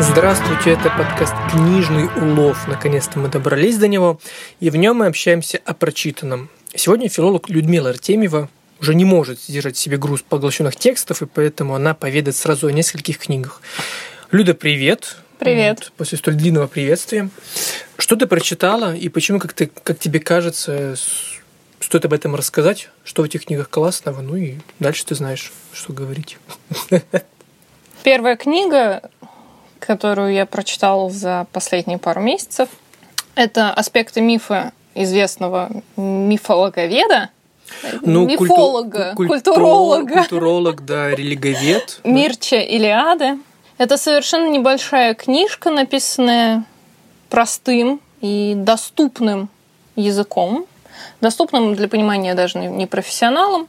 Здравствуйте, это подкаст «Книжный улов». Наконец-то мы добрались до него, и в нем мы общаемся о прочитанном. Сегодня филолог Людмила Артемьева уже не может сдержать себе груз поглощенных текстов, и поэтому она поведает сразу о нескольких книгах. Люда, привет. Привет. Вот, после столь длинного приветствия. Что ты прочитала, и почему, как, ты, как тебе кажется, стоит об этом рассказать, что в этих книгах классного, ну и дальше ты знаешь, что говорить. Первая книга которую я прочитала за последние пару месяцев. Это аспекты мифа известного мифологоведа, ну, мифолога, культу, культуролога. Культуролог, да, религовед. Мирча Илиады. Это совершенно небольшая книжка, написанная простым и доступным языком, доступным для понимания даже не профессионалам,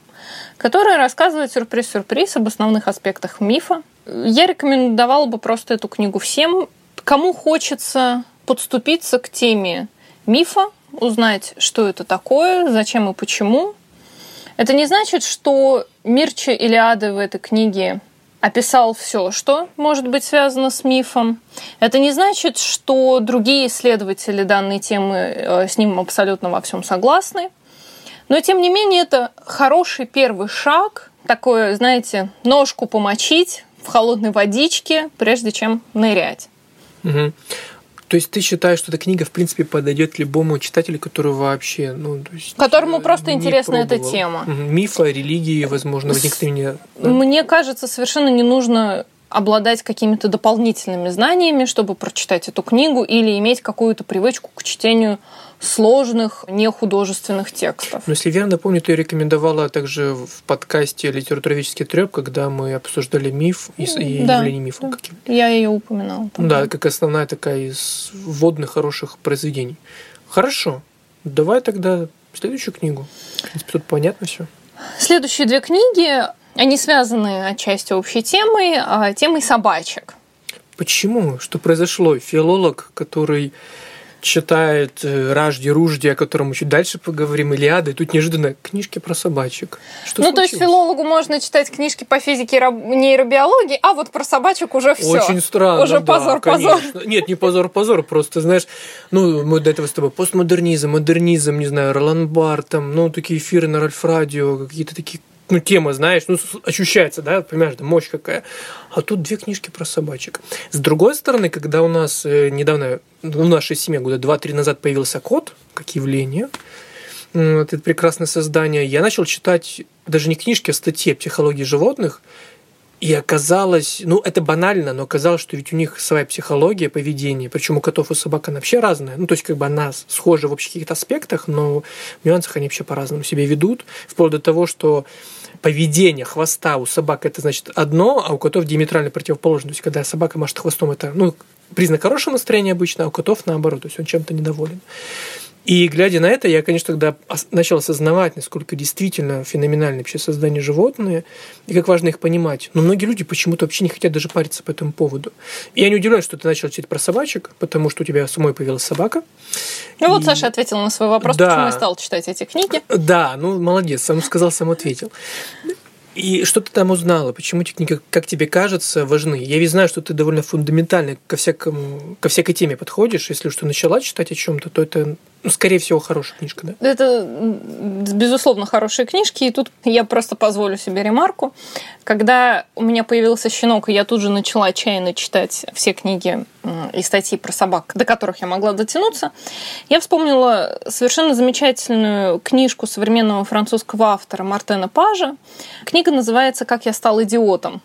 которая рассказывает сюрприз-сюрприз об основных аспектах мифа, я рекомендовала бы просто эту книгу всем, кому хочется подступиться к теме мифа, узнать, что это такое, зачем и почему. Это не значит, что Мирча Илиады в этой книге описал все, что может быть связано с мифом. Это не значит, что другие исследователи данной темы э, с ним абсолютно во всем согласны. Но, тем не менее, это хороший первый шаг, такое, знаете, ножку помочить в холодной водичке, прежде чем нырять. Угу. То есть ты считаешь, что эта книга, в принципе, подойдет любому читателю, который вообще, ну, то есть, которому э, просто интересна эта тема. Мифа, религии, возможно, возникновения. Да? Мне кажется, совершенно не нужно обладать какими-то дополнительными знаниями, чтобы прочитать эту книгу или иметь какую-то привычку к чтению сложных, нехудожественных текстов. Ну, если верно помню, ты рекомендовала также в подкасте «Литературоведческий треп», когда мы обсуждали миф и, и да, явление мифа. Да. Я ее упоминала. Там. Да, как основная такая из вводных хороших произведений. Хорошо. Давай тогда следующую книгу. В принципе, тут понятно все. Следующие две книги, они связаны отчасти общей темой, а темой собачек. Почему? Что произошло? Филолог, который читает э, Ражди Ружди, о котором мы чуть дальше поговорим, Илиады, и тут неожиданно книжки про собачек. Что ну, случилось? то есть филологу можно читать книжки по физике и нейробиологии, а вот про собачек уже все. Очень странно. Уже да, позор, конечно. позор. Нет, не позор, позор, просто, знаешь, ну, мы до этого с тобой постмодернизм, модернизм, не знаю, Ролан Бар, там, ну, такие эфиры на Ральф Радио, какие-то такие ну, тема, знаешь, ну, ощущается, да, понимаешь, да, мощь какая. А тут две книжки про собачек. С другой стороны, когда у нас э, недавно, в нашей семье года два-три назад появился кот, как явление, вот это прекрасное создание, я начал читать даже не книжки, а статьи о психологии животных, и оказалось, ну это банально, но оказалось, что ведь у них своя психология, поведение, причем у котов и собак она вообще разная. Ну то есть как бы она схожа в общих каких-то аспектах, но в нюансах они вообще по-разному себя ведут, вплоть до того, что поведение хвоста у собак это значит одно, а у котов диаметрально противоположно. То есть, когда собака машет хвостом, это ну, признак хорошего настроения обычно, а у котов наоборот, то есть он чем-то недоволен. И глядя на это, я, конечно, тогда начал осознавать, насколько действительно феноменально вообще создание животные и как важно их понимать. Но многие люди почему-то вообще не хотят даже париться по этому поводу. И я не удивляюсь, что ты начал читать про собачек, потому что у тебя самой появилась собака. Ну и... вот Саша ответил на свой вопрос, да. почему я стал читать эти книги. Да, ну молодец, сам сказал, сам ответил. И что ты там узнала? Почему эти книги, как тебе кажется, важны? Я ведь знаю, что ты довольно фундаментально ко, всякому, ко всякой теме подходишь. Если что начала читать о чем-то, то это ну, скорее всего, хорошая книжка, да? Это, безусловно, хорошие книжки. И тут я просто позволю себе ремарку. Когда у меня появился щенок, я тут же начала отчаянно читать все книги и статьи про собак, до которых я могла дотянуться, я вспомнила совершенно замечательную книжку современного французского автора Мартена Пажа. Книга называется «Как я стал идиотом».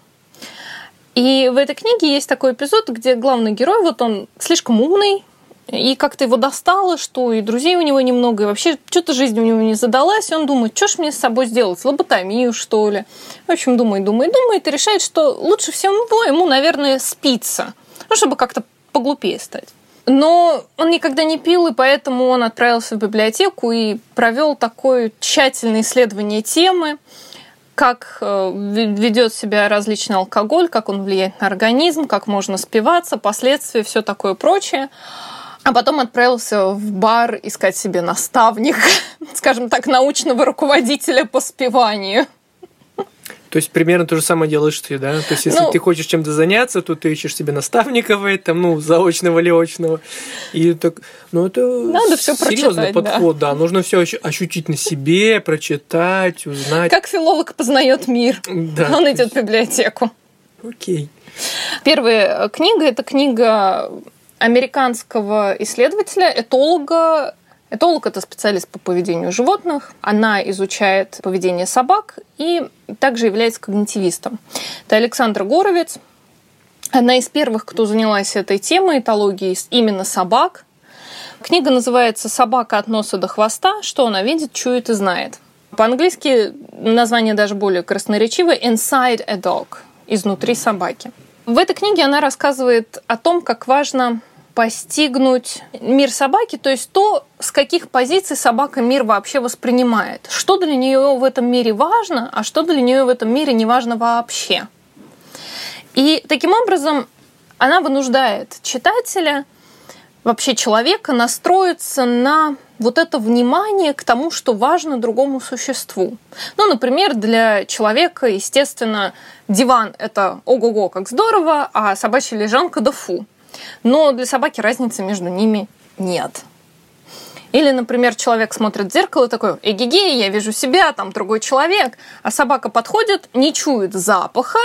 И в этой книге есть такой эпизод, где главный герой, вот он слишком умный, и как-то его достало, что и друзей у него немного, и вообще что-то жизнь у него не задалась, и он думает, что ж мне с собой сделать, лоботомию, что ли. В общем, думает, думает, думает, и решает, что лучше всего ему, наверное, спиться, ну, чтобы как-то поглупее стать. Но он никогда не пил, и поэтому он отправился в библиотеку и провел такое тщательное исследование темы, как э, ведет себя различный алкоголь, как он влияет на организм, как можно спиваться, последствия, все такое прочее. А потом отправился в бар искать себе наставника, скажем так, научного руководителя по спиванию. То есть примерно то же самое делаешь ты, да? То есть если ну, ты хочешь чем-то заняться, то ты ищешь себе наставника в этом, ну, заочного или очного. И так, ну, это Надо все серьезный подход, да. да. Нужно все ощутить на себе, прочитать, узнать. Как филолог познает мир. Да. Он идет в библиотеку. Окей. Первая книга – это книга американского исследователя, этолога Этолог – это специалист по поведению животных. Она изучает поведение собак и также является когнитивистом. Это Александра Горовец. Одна из первых, кто занялась этой темой, этологией именно собак. Книга называется «Собака от носа до хвоста. Что она видит, чует и знает». По-английски название даже более красноречивое «Inside a dog» – «Изнутри собаки». В этой книге она рассказывает о том, как важно постигнуть мир собаки, то есть то, с каких позиций собака мир вообще воспринимает. Что для нее в этом мире важно, а что для нее в этом мире не важно вообще. И таким образом она вынуждает читателя, вообще человека, настроиться на вот это внимание к тому, что важно другому существу. Ну, например, для человека, естественно, диван – это ого-го, как здорово, а собачья лежанка – да фу. Но для собаки разницы между ними нет. Или, например, человек смотрит в зеркало и такой, эгегей, я вижу себя, там другой человек, а собака подходит, не чует запаха,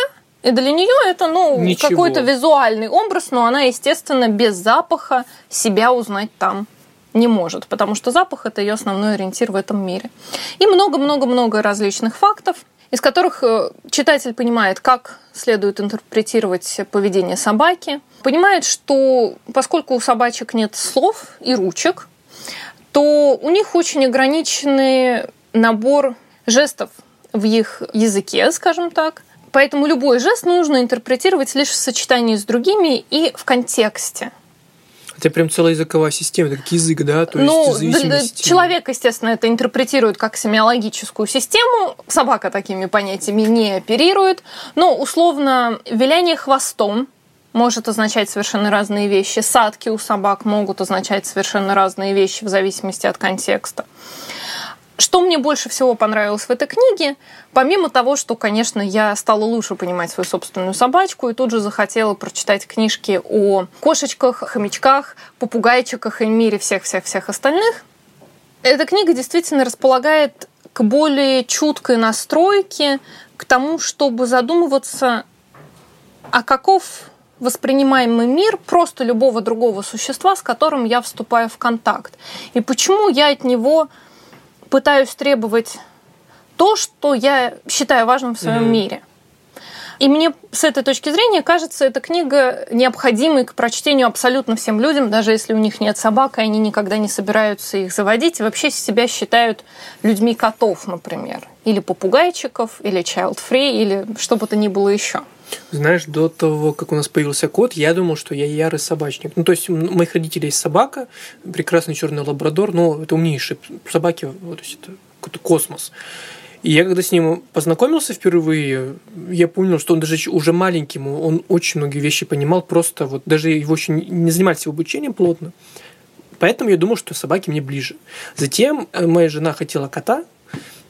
и для нее это, ну, какой-то визуальный образ, но она, естественно, без запаха себя узнать там не может, потому что запах это ее основной ориентир в этом мире. И много-много-много различных фактов, из которых э, читатель понимает, как следует интерпретировать поведение собаки, понимает, что поскольку у собачек нет слов и ручек, то у них очень ограниченный набор жестов в их языке, скажем так. Поэтому любой жест нужно интерпретировать лишь в сочетании с другими и в контексте. Это прям целая языковая система, это как язык, да? То ну, есть да, человек, естественно, это интерпретирует как семиологическую систему. Собака такими понятиями не оперирует. Но, условно, виляние хвостом может означать совершенно разные вещи. Садки у собак могут означать совершенно разные вещи в зависимости от контекста. Что мне больше всего понравилось в этой книге, помимо того, что, конечно, я стала лучше понимать свою собственную собачку и тут же захотела прочитать книжки о кошечках, хомячках, попугайчиках и мире всех-всех-всех остальных, эта книга действительно располагает к более чуткой настройке, к тому, чтобы задумываться, а каков воспринимаемый мир просто любого другого существа, с которым я вступаю в контакт. И почему я от него пытаюсь требовать то, что я считаю важным в своем mm-hmm. мире. И мне с этой точки зрения кажется, эта книга необходимой к прочтению абсолютно всем людям, даже если у них нет собак, и они никогда не собираются их заводить, и вообще себя считают людьми котов, например, или попугайчиков, или child-free, или что бы то ни было еще. Знаешь, до того, как у нас появился кот, я думал, что я ярый собачник. Ну, то есть у моих родителей есть собака, прекрасный черный лабрадор, но это умнейшие собаки, вот, то есть это какой-то космос. И я когда с ним познакомился впервые, я понял, что он даже уже маленьким, он очень многие вещи понимал, просто вот даже его еще не занимались обучением плотно. Поэтому я думал, что собаки мне ближе. Затем э, моя жена хотела кота,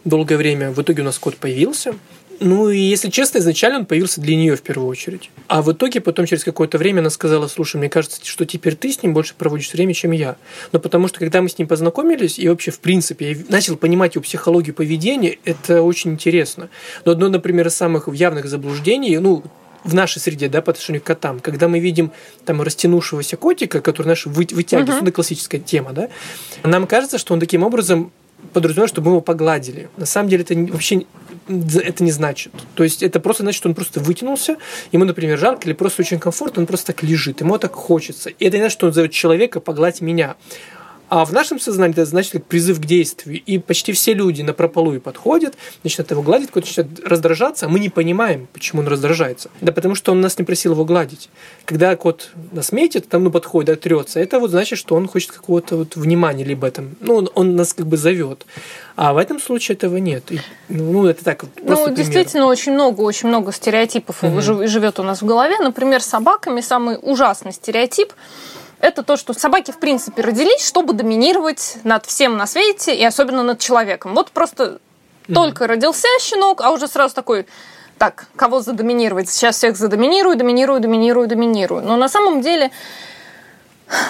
долгое время, в итоге у нас кот появился – ну, и если честно, изначально он появился для нее в первую очередь. А в итоге потом через какое-то время она сказала, слушай, мне кажется, что теперь ты с ним больше проводишь время, чем я. Но потому что, когда мы с ним познакомились, и вообще, в принципе, я начал понимать его психологию поведения, это очень интересно. Но одно, например, из самых явных заблуждений, ну, в нашей среде, да, по отношению к котам, когда мы видим там растянувшегося котика, который наш вытягивает, uh-huh. это классическая тема, да, нам кажется, что он таким образом подразумевает, чтобы мы его погладили. На самом деле это вообще это не значит. То есть это просто значит, что он просто вытянулся, ему, например, жарко или просто очень комфортно, он просто так лежит, ему так хочется. И это не значит, что он зовет человека погладь меня. А в нашем сознании это значит как призыв к действию. И почти все люди на прополую подходят, начинают его гладить, кто-то начинает раздражаться, а мы не понимаем, почему он раздражается. Да потому что он нас не просил его гладить. Когда кот нас метит, там, ну, подходит, да, трется, это вот значит, что он хочет какого-то вот внимания, либо там, ну, он, он нас как бы зовет. А в этом случае этого нет. И, ну, это так. Ну, действительно, очень много, очень много стереотипов угу. живет у нас в голове. Например, с собаками самый ужасный стереотип это то, что собаки, в принципе, родились, чтобы доминировать над всем на свете и особенно над человеком. Вот просто mm-hmm. только родился щенок, а уже сразу такой так, кого задоминировать? Сейчас всех задоминирую, доминирую, доминирую, доминирую. Но на самом деле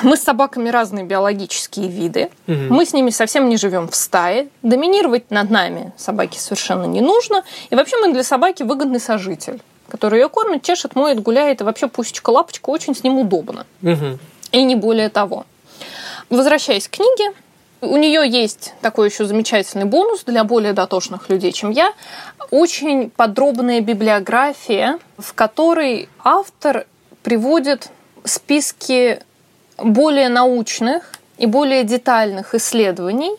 мы с собаками разные биологические виды. Угу. Мы с ними совсем не живем в стае. Доминировать над нами собаке совершенно не нужно. И вообще мы для собаки выгодный сожитель, который ее кормит, чешет, моет, гуляет. И вообще пусечка-лапочка очень с ним удобно. Угу. И не более того. Возвращаясь к книге, у нее есть такой еще замечательный бонус для более дотошных людей, чем я. Очень подробная библиография, в которой автор приводит списки более научных и более детальных исследований,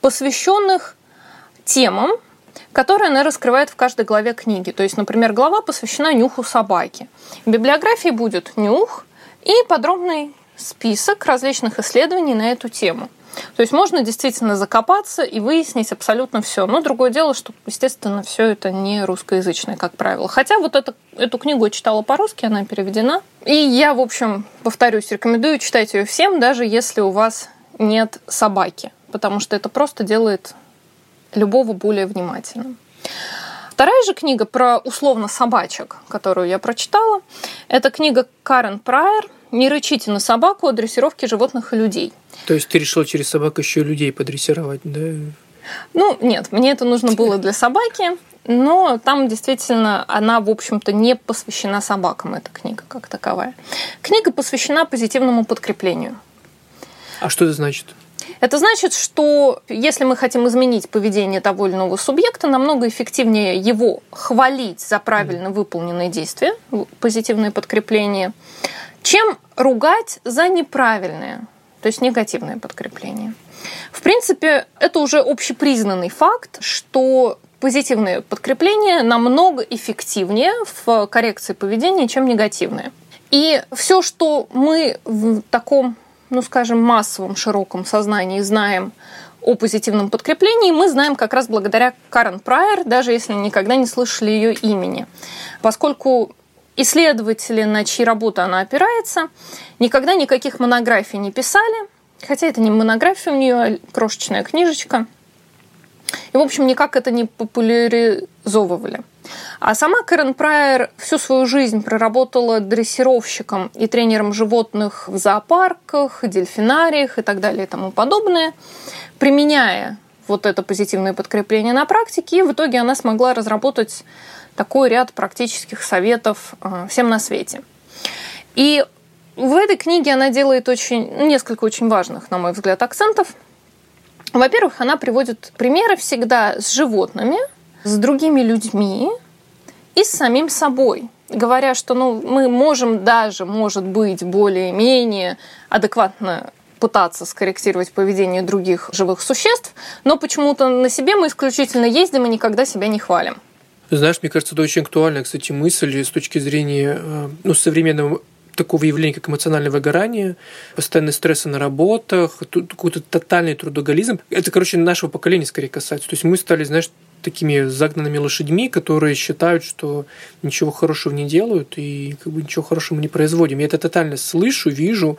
посвященных темам, которые она раскрывает в каждой главе книги. То есть, например, глава посвящена нюху собаки. В библиографии будет нюх и подробный список различных исследований на эту тему. То есть можно действительно закопаться и выяснить абсолютно все. Но другое дело, что, естественно, все это не русскоязычное, как правило. Хотя вот это, эту книгу я читала по-русски, она переведена. И я, в общем, повторюсь, рекомендую читать ее всем, даже если у вас нет собаки, потому что это просто делает любого более внимательным. Вторая же книга про условно собачек, которую я прочитала, это книга Карен Прайер «Не рычите на собаку о дрессировке животных и людей». То есть ты решил через собак еще и людей подрессировать, да? Ну, нет, мне это нужно было для собаки, но там действительно она, в общем-то, не посвящена собакам, эта книга как таковая. Книга посвящена позитивному подкреплению. А что это значит? Это значит, что если мы хотим изменить поведение того или иного субъекта, намного эффективнее его хвалить за правильно выполненные действия, позитивное подкрепление, чем ругать за неправильное, то есть негативное подкрепление. В принципе, это уже общепризнанный факт, что позитивное подкрепление намного эффективнее в коррекции поведения, чем негативное. И все, что мы в таком, ну скажем, массовом, широком сознании знаем о позитивном подкреплении, мы знаем как раз благодаря Карен Прайер, даже если никогда не слышали ее имени. Поскольку исследователи, на чьи работы она опирается, никогда никаких монографий не писали, хотя это не монография у нее, а крошечная книжечка. И, в общем, никак это не популяризовывали. А сама Кэрен Прайер всю свою жизнь проработала дрессировщиком и тренером животных в зоопарках, дельфинариях и так далее и тому подобное, применяя вот это позитивное подкрепление на практике, и в итоге она смогла разработать такой ряд практических советов э, всем на свете. И в этой книге она делает очень, несколько очень важных, на мой взгляд, акцентов. Во-первых, она приводит примеры всегда с животными, с другими людьми и с самим собой говоря, что ну, мы можем даже, может быть, более-менее адекватно пытаться скорректировать поведение других живых существ, но почему-то на себе мы исключительно ездим и никогда себя не хвалим. Знаешь, мне кажется, это очень актуальная, кстати, мысль с точки зрения э, ну, современного такого явления, как эмоциональное выгорание, постоянные стрессы на работах, какой-то тотальный трудоголизм. Это, короче, нашего поколения скорее касается. То есть мы стали, знаешь, такими загнанными лошадьми, которые считают, что ничего хорошего не делают и как бы ничего хорошего не производим. Я это тотально слышу, вижу.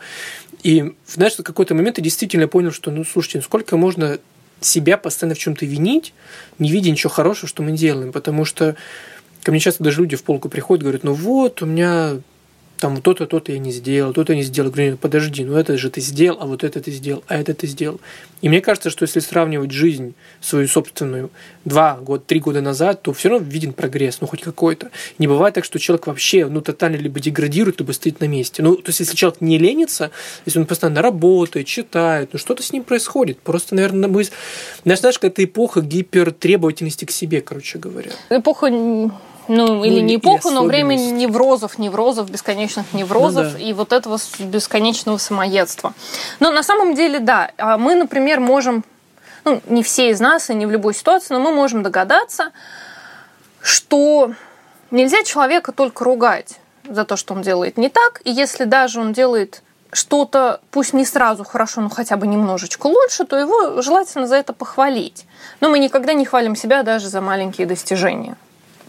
И, знаешь, в какой-то момент я действительно понял, что, ну, слушайте, ну сколько можно себя постоянно в чем-то винить, не видя ничего хорошего, что мы делаем. Потому что ко мне часто даже люди в полку приходят, говорят, ну вот, у меня там то-то, то-то я не сделал, то-то не сделал. Говорю, подожди, ну это же ты сделал, а вот это ты сделал, а это ты сделал. И мне кажется, что если сравнивать жизнь свою собственную два года, три года назад, то все равно виден прогресс, ну хоть какой-то. Не бывает так, что человек вообще, ну тотально либо деградирует, либо стоит на месте. Ну, то есть если человек не ленится, если он постоянно работает, читает, ну что-то с ним происходит. Просто, наверное, мы... Знаешь, знаешь, это эпоха гипертребовательности к себе, короче говоря. Эпоха ну, или ну, не эпоху, но время неврозов, неврозов, бесконечных неврозов ну, да. и вот этого бесконечного самоедства. Но на самом деле, да, а мы, например, можем, ну, не все из нас и не в любой ситуации, но мы можем догадаться, что нельзя человека только ругать за то, что он делает не так, и если даже он делает что-то, пусть не сразу хорошо, но хотя бы немножечко лучше, то его желательно за это похвалить. Но мы никогда не хвалим себя даже за маленькие достижения.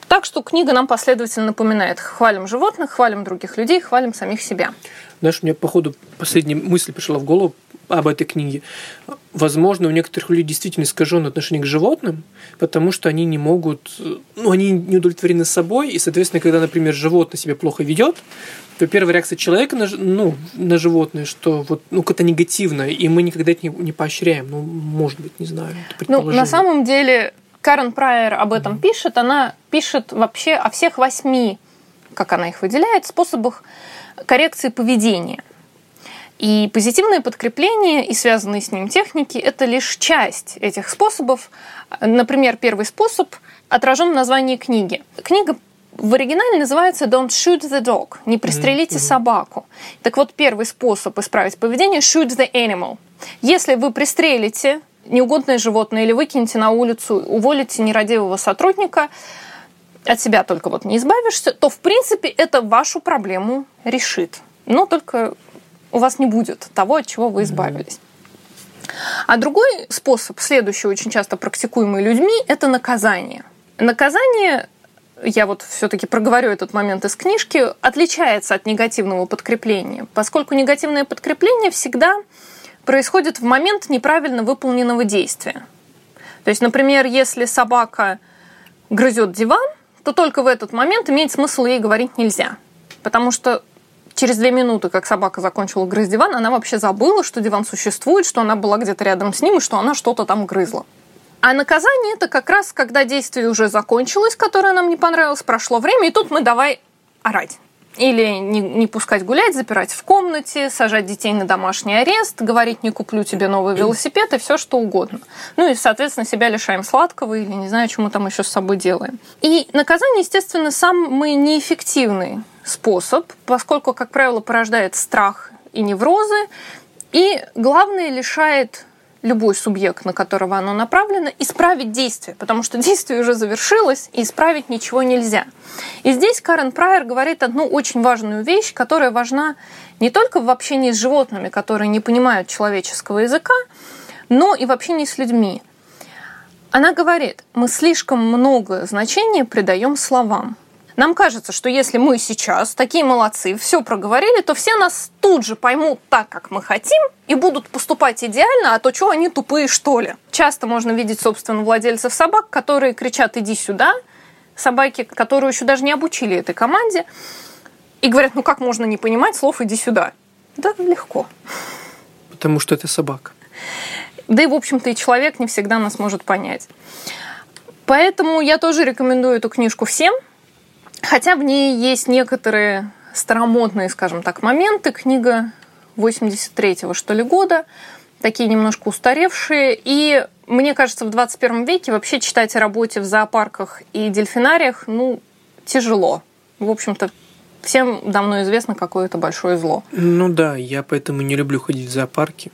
Так что книга нам последовательно напоминает. Хвалим животных, хвалим других людей, хвалим самих себя. Знаешь, у меня, по ходу, последняя мысль пришла в голову об этой книге. Возможно, у некоторых людей действительно искаженное отношение к животным, потому что они не могут, ну, они не удовлетворены собой, и, соответственно, когда, например, животное себя плохо ведет, то первая реакция человека на, ну, на животное, что вот, ну, как-то негативное, и мы никогда это не, не поощряем. Ну, может быть, не знаю. Ну, на самом деле, Карен Прайер об этом пишет. Она пишет вообще о всех восьми, как она их выделяет, способах коррекции поведения. И позитивное подкрепление и связанные с ним техники – это лишь часть этих способов. Например, первый способ отражен в названии книги. Книга в оригинале называется Don't shoot the dog. Не пристрелите mm-hmm. собаку. Так вот, первый способ исправить поведение – shoot the animal. Если вы пристрелите неугодное животное или выкинете на улицу, уволите нерадивого сотрудника, от себя только вот не избавишься, то, в принципе, это вашу проблему решит. Но только у вас не будет того, от чего вы избавились. А другой способ, следующий очень часто практикуемый людьми, это наказание. Наказание, я вот все-таки проговорю этот момент из книжки, отличается от негативного подкрепления, поскольку негативное подкрепление всегда происходит в момент неправильно выполненного действия. То есть, например, если собака грызет диван, то только в этот момент имеет смысл ей говорить нельзя. Потому что через две минуты, как собака закончила грызть диван, она вообще забыла, что диван существует, что она была где-то рядом с ним и что она что-то там грызла. А наказание это как раз, когда действие уже закончилось, которое нам не понравилось, прошло время, и тут мы давай орать. Или не, не пускать гулять, запирать в комнате, сажать детей на домашний арест, говорить «не куплю тебе новый велосипед» и все что угодно. Ну и, соответственно, себя лишаем сладкого или не знаю, мы там еще с собой делаем. И наказание, естественно, самый неэффективный способ, поскольку, как правило, порождает страх и неврозы, и, главное, лишает любой субъект, на которого оно направлено, исправить действие, потому что действие уже завершилось, и исправить ничего нельзя. И здесь Карен Прайер говорит одну очень важную вещь, которая важна не только в общении с животными, которые не понимают человеческого языка, но и в общении с людьми. Она говорит, мы слишком много значения придаем словам. Нам кажется, что если мы сейчас такие молодцы, все проговорили, то все нас тут же поймут так, как мы хотим, и будут поступать идеально, а то что они тупые, что ли? Часто можно видеть, собственно, владельцев собак, которые кричат «иди сюда», собаки, которую еще даже не обучили этой команде, и говорят, ну как можно не понимать слов «иди сюда»? Да, легко. Потому что это собака. Да и, в общем-то, и человек не всегда нас может понять. Поэтому я тоже рекомендую эту книжку всем – Хотя в ней есть некоторые старомодные, скажем так, моменты. Книга 83-го, что ли, года, такие немножко устаревшие. И мне кажется, в 21 веке вообще читать о работе в зоопарках и дельфинариях, ну, тяжело. В общем-то, всем давно известно, какое это большое зло. Ну да, я поэтому не люблю ходить в зоопарки.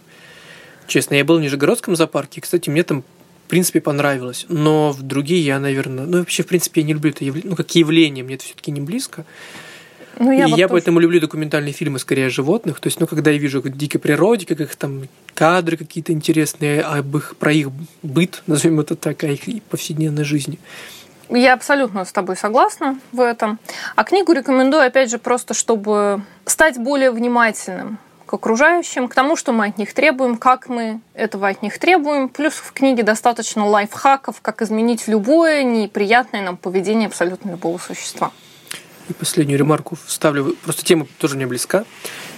Честно, я был в Нижегородском зоопарке. Кстати, мне там в принципе, понравилось. Но в другие я, наверное... Ну, вообще, в принципе, я не люблю это явление. Ну, как явление, мне это все таки не близко. Ну, я и вот я тоже... поэтому люблю документальные фильмы скорее о животных. То есть, ну, когда я вижу в дикой природе, как их там кадры какие-то интересные об их, про их быт, назовем это так, о их повседневной жизни. Я абсолютно с тобой согласна в этом. А книгу рекомендую, опять же, просто чтобы стать более внимательным к окружающим, к тому, что мы от них требуем, как мы этого от них требуем. Плюс в книге достаточно лайфхаков, как изменить любое неприятное нам поведение абсолютно любого существа. И последнюю ремарку вставлю. Просто тема тоже мне близка.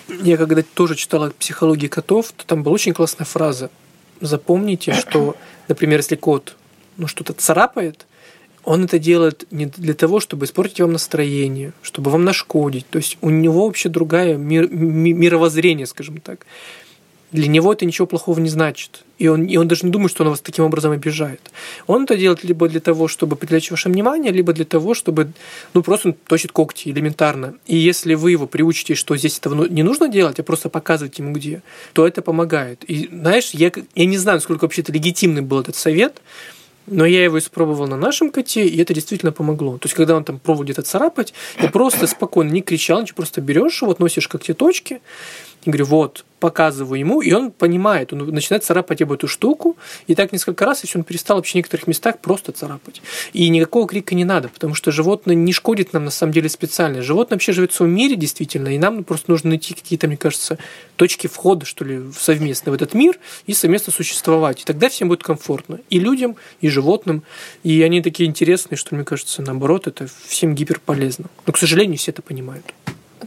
Я когда тоже читала психологии котов, то там была очень классная фраза. Запомните, что, например, если кот ну, что-то царапает, он это делает не для того, чтобы испортить вам настроение, чтобы вам нашкодить. То есть у него вообще другая мир, мировоззрение, скажем так. Для него это ничего плохого не значит. И он, и он даже не думает, что он вас таким образом обижает. Он это делает либо для того, чтобы привлечь ваше внимание, либо для того, чтобы ну, просто точит когти элементарно. И если вы его приучите, что здесь этого не нужно делать, а просто показывать ему где, то это помогает. И знаешь, я, я не знаю, насколько вообще-то легитимный был этот совет, но я его испробовал на нашем коте, и это действительно помогло. То есть, когда он там пробовал где-то царапать, ты просто спокойно не кричал, ничего, просто берешь его, относишь к точки, И говорю, вот, показываю ему, и он понимает, он начинает царапать об эту штуку, и так несколько раз, и все, он перестал вообще в некоторых местах просто царапать. И никакого крика не надо, потому что животное не шкодит нам на самом деле специально. Животное вообще живет в своем мире действительно, и нам просто нужно найти какие-то, мне кажется, точки входа, что ли, совместно в этот мир и совместно существовать. И тогда всем будет комфортно. И людям, и животным. И они такие интересные, что, мне кажется, наоборот, это всем гиперполезно. Но, к сожалению, все это понимают.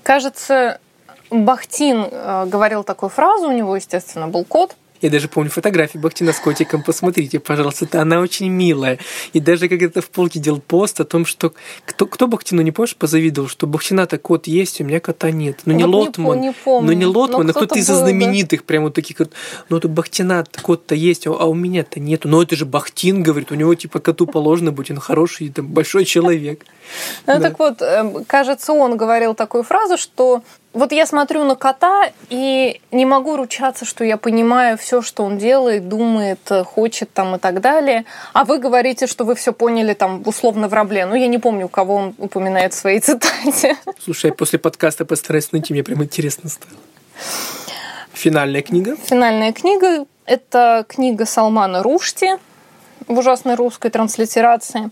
Кажется, Бахтин э, говорил такую фразу, у него, естественно, был кот – я даже помню фотографии Бахтина с котиком. Посмотрите, пожалуйста, это она очень милая. И даже это в полке делал пост о том, что кто, кто Бахтину, не помнишь, позавидовал, что Бахтина-то кот есть, у меня кота нет. Ну, не вот Лотман. Не, помню. Ну, не Лотман, но а кто-то из знаменитых, да? прям вот таких вот. Ну, тут Бахтина кот-то есть, а, а у меня-то нету. Но это же Бахтин, говорит, у него типа коту положено быть, он хороший, там, большой человек. Ну, да. так вот, эм, кажется, он говорил такую фразу, что вот я смотрю на кота и не могу ручаться, что я понимаю все, что он делает, думает, хочет там и так далее. А вы говорите, что вы все поняли там условно в рабле. Ну, я не помню, у кого он упоминает в своей цитате. Слушай, я после подкаста постараюсь найти, мне прям интересно стало. Финальная книга? Финальная книга – это книга Салмана Рушти в ужасной русской транслитерации.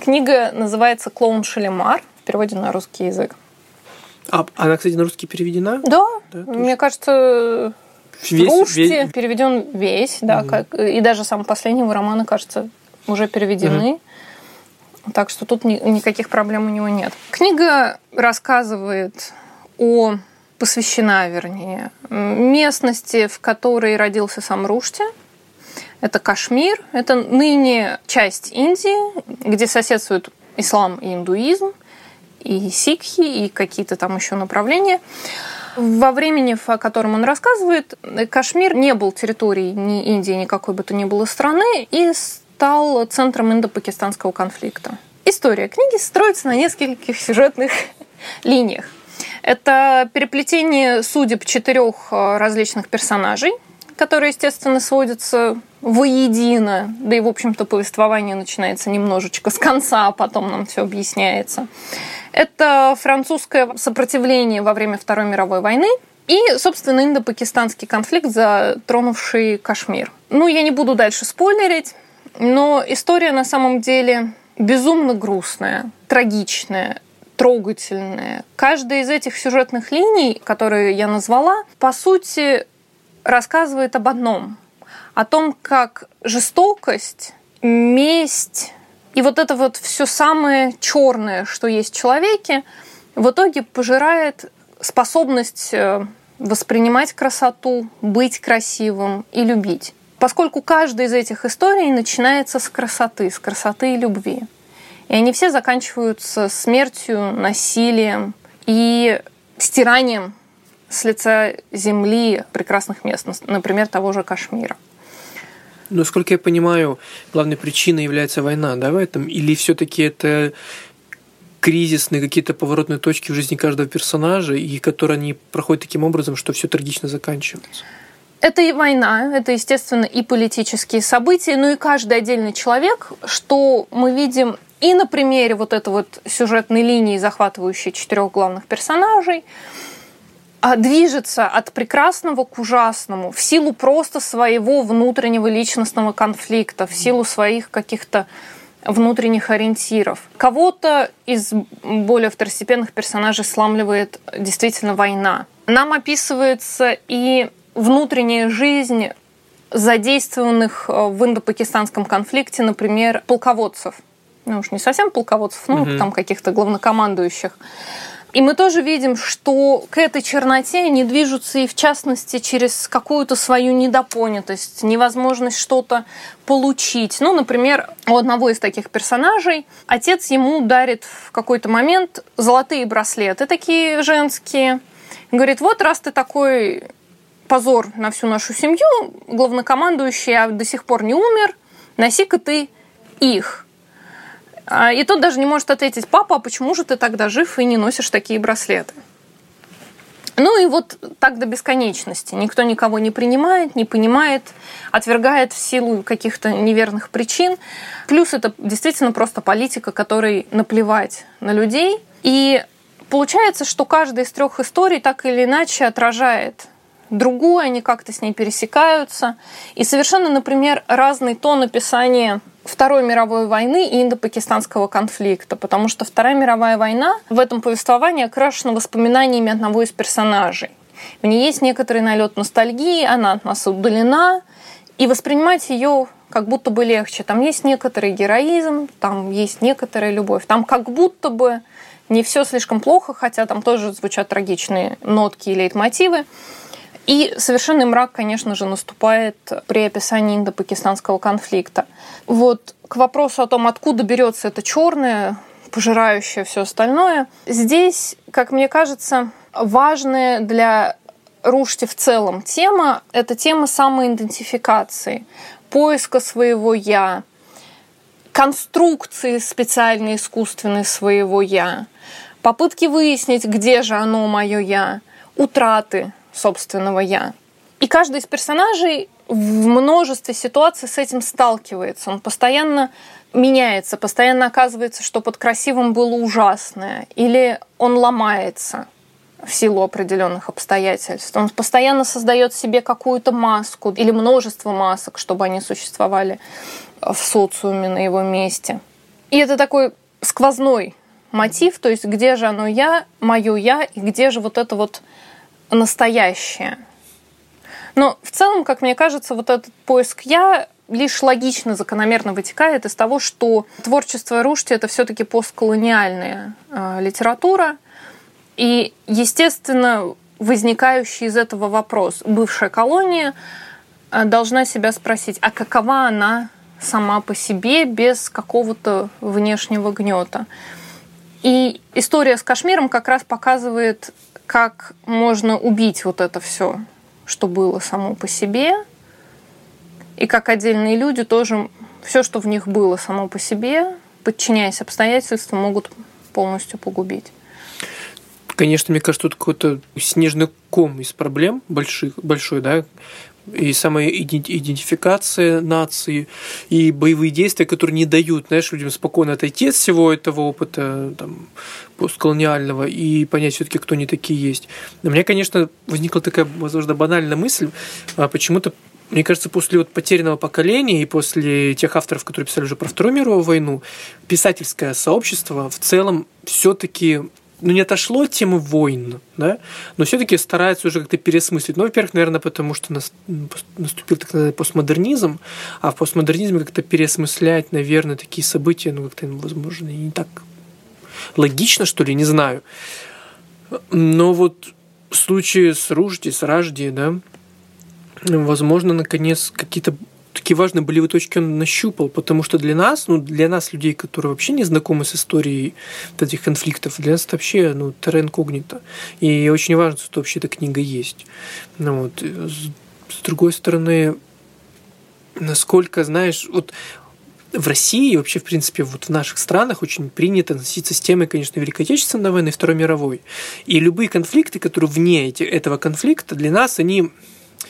Книга называется «Клоун Шалимар» в переводе на русский язык. А она, кстати, на русский переведена? Да. да Мне кажется, весь, Рушти весь... переведен весь, да, угу. как, и даже самые последние романы, кажется, уже переведены. Угу. Так что тут ни, никаких проблем у него нет. Книга рассказывает о посвящена, вернее, местности, в которой родился сам Рушти. Это Кашмир, это ныне часть Индии, где соседствуют ислам и индуизм и сикхи, и какие-то там еще направления. Во времени, о котором он рассказывает, Кашмир не был территорией ни Индии, ни какой бы то ни было страны, и стал центром индо-пакистанского конфликта. История книги строится на нескольких сюжетных линиях. Это переплетение судеб четырех э, различных персонажей, которые, естественно, сводятся воедино. Да и, в общем-то, повествование начинается немножечко с конца, а потом нам все объясняется. Это французское сопротивление во время Второй мировой войны и, собственно, индо-пакистанский конфликт, затронувший Кашмир. Ну, я не буду дальше спойлерить, но история на самом деле безумно грустная, трагичная, трогательная. Каждая из этих сюжетных линий, которые я назвала, по сути, рассказывает об одном. О том, как жестокость, месть, и вот это вот все самое черное, что есть в человеке, в итоге пожирает способность э, воспринимать красоту, быть красивым и любить. Поскольку каждая из этих историй начинается с красоты, с красоты и любви. И они все заканчиваются смертью, насилием и стиранием с лица земли прекрасных мест, например, того же Кашмира. Насколько я понимаю, главной причиной является война, да, в этом? Или все-таки это кризисные какие-то поворотные точки в жизни каждого персонажа, и которые они проходят таким образом, что все трагично заканчивается? Это и война, это, естественно, и политические события, но и каждый отдельный человек, что мы видим и на примере вот этой вот сюжетной линии, захватывающей четырех главных персонажей – движется от прекрасного к ужасному в силу просто своего внутреннего личностного конфликта, в силу своих каких-то внутренних ориентиров. Кого-то из более второстепенных персонажей сламливает действительно война. Нам описывается и внутренняя жизнь задействованных э, в индо-пакистанском конфликте, например, полководцев. Ну уж не совсем полководцев, ну угу. там каких-то главнокомандующих. И мы тоже видим, что к этой черноте они движутся и в частности через какую-то свою недопонятость, невозможность что-то получить. Ну, например, у одного из таких персонажей отец ему дарит в какой-то момент золотые браслеты такие женские. Говорит, вот раз ты такой позор на всю нашу семью, главнокомандующий а до сих пор не умер, носи-ка ты их. А, и тот даже не может ответить, папа, а почему же ты тогда жив и не носишь такие браслеты? Ну и вот так до бесконечности. Никто никого не принимает, не понимает, отвергает в силу каких-то неверных причин. Плюс это действительно просто политика, которой наплевать на людей. И получается, что каждая из трех историй так или иначе отражает другую, они как-то с ней пересекаются. И совершенно, например, разный тон описания Второй мировой войны и индо-пакистанского конфликта, потому что Вторая мировая война в этом повествовании окрашена воспоминаниями одного из персонажей. В ней есть некоторый налет ностальгии, она от нас удалена, и воспринимать ее как будто бы легче. Там есть некоторый героизм, там есть некоторая любовь. Там как будто бы не все слишком плохо, хотя там тоже звучат трагичные нотки и лейтмотивы. И совершенный мрак, конечно же, наступает при описании индо-пакистанского конфликта. Вот к вопросу о том, откуда берется это черное, пожирающее все остальное, здесь, как мне кажется, важная для Рушти в целом тема – это тема самоидентификации, поиска своего «я», конструкции специальной искусственной своего «я», попытки выяснить, где же оно, мое «я», утраты собственного «я». И каждый из персонажей в множестве ситуаций с этим сталкивается. Он постоянно меняется, постоянно оказывается, что под красивым было ужасное, или он ломается в силу определенных обстоятельств. Он постоянно создает себе какую-то маску или множество масок, чтобы они существовали в социуме на его месте. И это такой сквозной мотив, то есть где же оно я, мое я, и где же вот это вот настоящее. Но в целом, как мне кажется, вот этот поиск я лишь логично, закономерно вытекает из того, что творчество Рушти это все-таки постколониальная э, литература, и, естественно, возникающий из этого вопрос, бывшая колония э, должна себя спросить, а какова она сама по себе без какого-то внешнего гнета. И история с Кашмиром как раз показывает, как можно убить вот это все, что было само по себе, и как отдельные люди тоже все, что в них было само по себе, подчиняясь обстоятельствам, могут полностью погубить. Конечно, мне кажется, тут какой-то снежный ком из проблем больших, большой, да, и самая идентификация нации, и боевые действия, которые не дают, знаешь, людям спокойно отойти от всего этого опыта там, постколониального и понять все-таки, кто они такие есть. У меня, конечно, возникла такая, возможно, банальная мысль, а почему-то мне кажется, после вот потерянного поколения и после тех авторов, которые писали уже про Вторую мировую войну, писательское сообщество в целом все-таки ну, не отошло от темы войн, да, но все-таки старается уже как-то переосмыслить. Ну, во-первых, наверное, потому что наступил так называемый постмодернизм, а в постмодернизме как-то переосмыслять, наверное, такие события, ну, как-то, возможно, не так логично, что ли, не знаю. Но вот в случае с Ружди, с Ражди, да, возможно, наконец, какие-то такие важные болевые точки он нащупал, потому что для нас, ну, для нас, людей, которые вообще не знакомы с историей вот этих конфликтов, для нас это вообще, ну, террен когнито. И очень важно, что вообще эта книга есть. Ну, вот. С другой стороны, насколько, знаешь, вот в России вообще, в принципе, вот в наших странах очень принято относиться с темой, конечно, Великой Отечественной войны и Второй мировой. И любые конфликты, которые вне этого конфликта, для нас они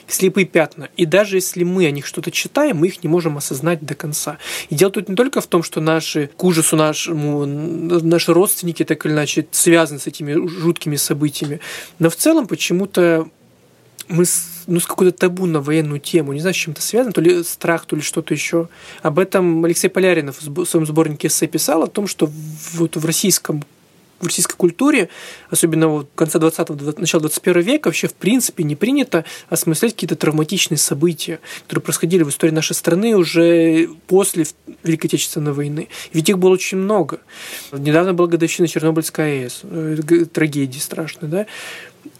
слепые пятна. И даже если мы о них что-то читаем, мы их не можем осознать до конца. И дело тут не только в том, что наши, к ужасу нашему, наши родственники так или иначе связаны с этими жуткими событиями, но в целом почему-то мы с, ну, с какой-то табу на военную тему, не знаю, с чем это связано, то ли страх, то ли что-то еще. Об этом Алексей Поляринов в своем сборнике эссе писал, о том, что вот в российском в российской культуре, особенно вот конца 20-го, начала 21 века, вообще в принципе не принято осмыслять какие-то травматичные события, которые происходили в истории нашей страны уже после Великой Отечественной войны. Ведь их было очень много. Недавно была годовщина Чернобыльской АЭС, э, трагедии страшной, да.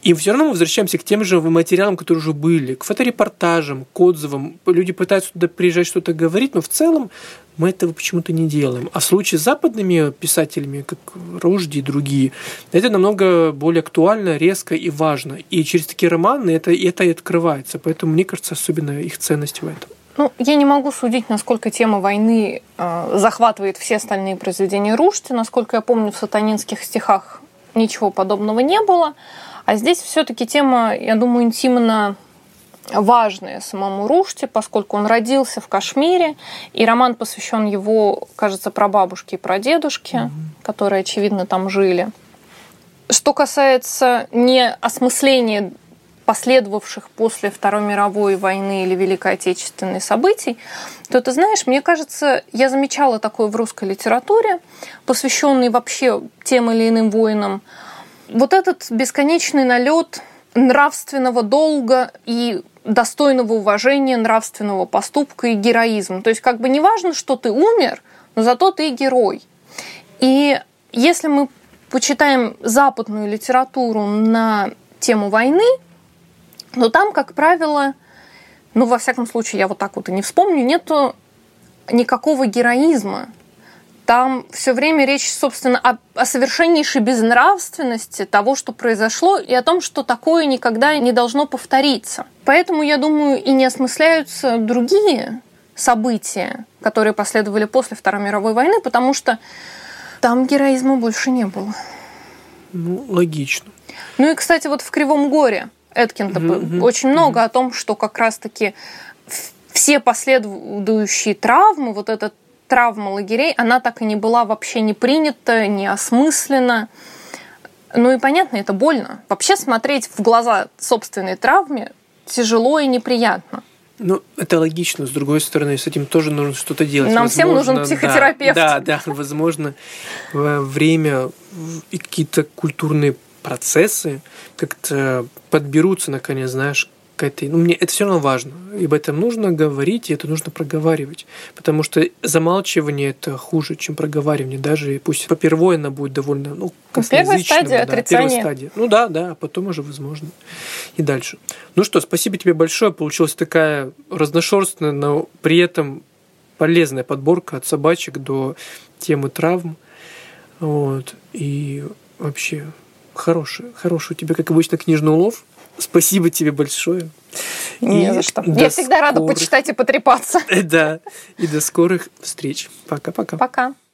И все равно мы возвращаемся к тем же материалам, которые уже были, к фоторепортажам, к отзывам. Люди пытаются туда приезжать, что-то говорить, но в целом мы этого почему-то не делаем. А в случае с западными писателями, как Ружди и другие, это намного более актуально, резко и важно. И через такие романы это, это и открывается. Поэтому, мне кажется, особенно их ценность в этом. Ну, я не могу судить, насколько тема войны э, захватывает все остальные произведения Рушти. Насколько я помню, в сатанинских стихах ничего подобного не было. А здесь все-таки тема, я думаю, интимно важное самому Руште, поскольку он родился в Кашмире, и роман посвящен его, кажется, прабабушке и прадедушке, mm-hmm. которые, очевидно, там жили. Что касается не осмысления последовавших после Второй мировой войны или Великой Отечественной событий, то ты знаешь, мне кажется, я замечала такое в русской литературе, посвященной вообще тем или иным войнам. Вот этот бесконечный налет нравственного долга и достойного уважения, нравственного поступка и героизма. То есть как бы не важно, что ты умер, но зато ты герой. И если мы почитаем западную литературу на тему войны, но там, как правило, ну, во всяком случае, я вот так вот и не вспомню, нету никакого героизма. Там все время речь, собственно, о, о совершеннейшей безнравственности того, что произошло, и о том, что такое никогда не должно повториться. Поэтому, я думаю, и не осмысляются другие события, которые последовали после Второй мировой войны, потому что там героизма больше не было. Ну, логично. Ну и, кстати, вот в Кривом горе Эткинта mm-hmm. очень много mm-hmm. о том, что как раз-таки все последующие травмы, вот эта травма лагерей, она так и не была вообще не принята, не осмыслена. Ну и понятно, это больно. Вообще смотреть в глаза собственной травме тяжело и неприятно. Ну, это логично. С другой стороны, с этим тоже нужно что-то делать. Нам возможно, всем нужен психотерапевт. Да, да, да возможно, во время и какие-то культурные процессы как-то подберутся, наконец, знаешь, к этой... Ну, мне это все равно важно. И об этом нужно говорить, и это нужно проговаривать. Потому что замалчивание это хуже, чем проговаривание. Даже пусть попервой она будет довольно, ну, Первая стадия да, отрицания. Первая стадия. Ну да, да, а потом уже возможно. И дальше. Ну что, спасибо тебе большое. Получилась такая разношерстная, но при этом полезная подборка от собачек до темы травм. Вот. И вообще хороший, хороший у тебя, как обычно, книжный улов. Спасибо тебе большое. Не и за что. Я всегда скорых... рада почитать и потрепаться. Да. И до скорых встреч. Пока-пока. Пока. -пока. Пока.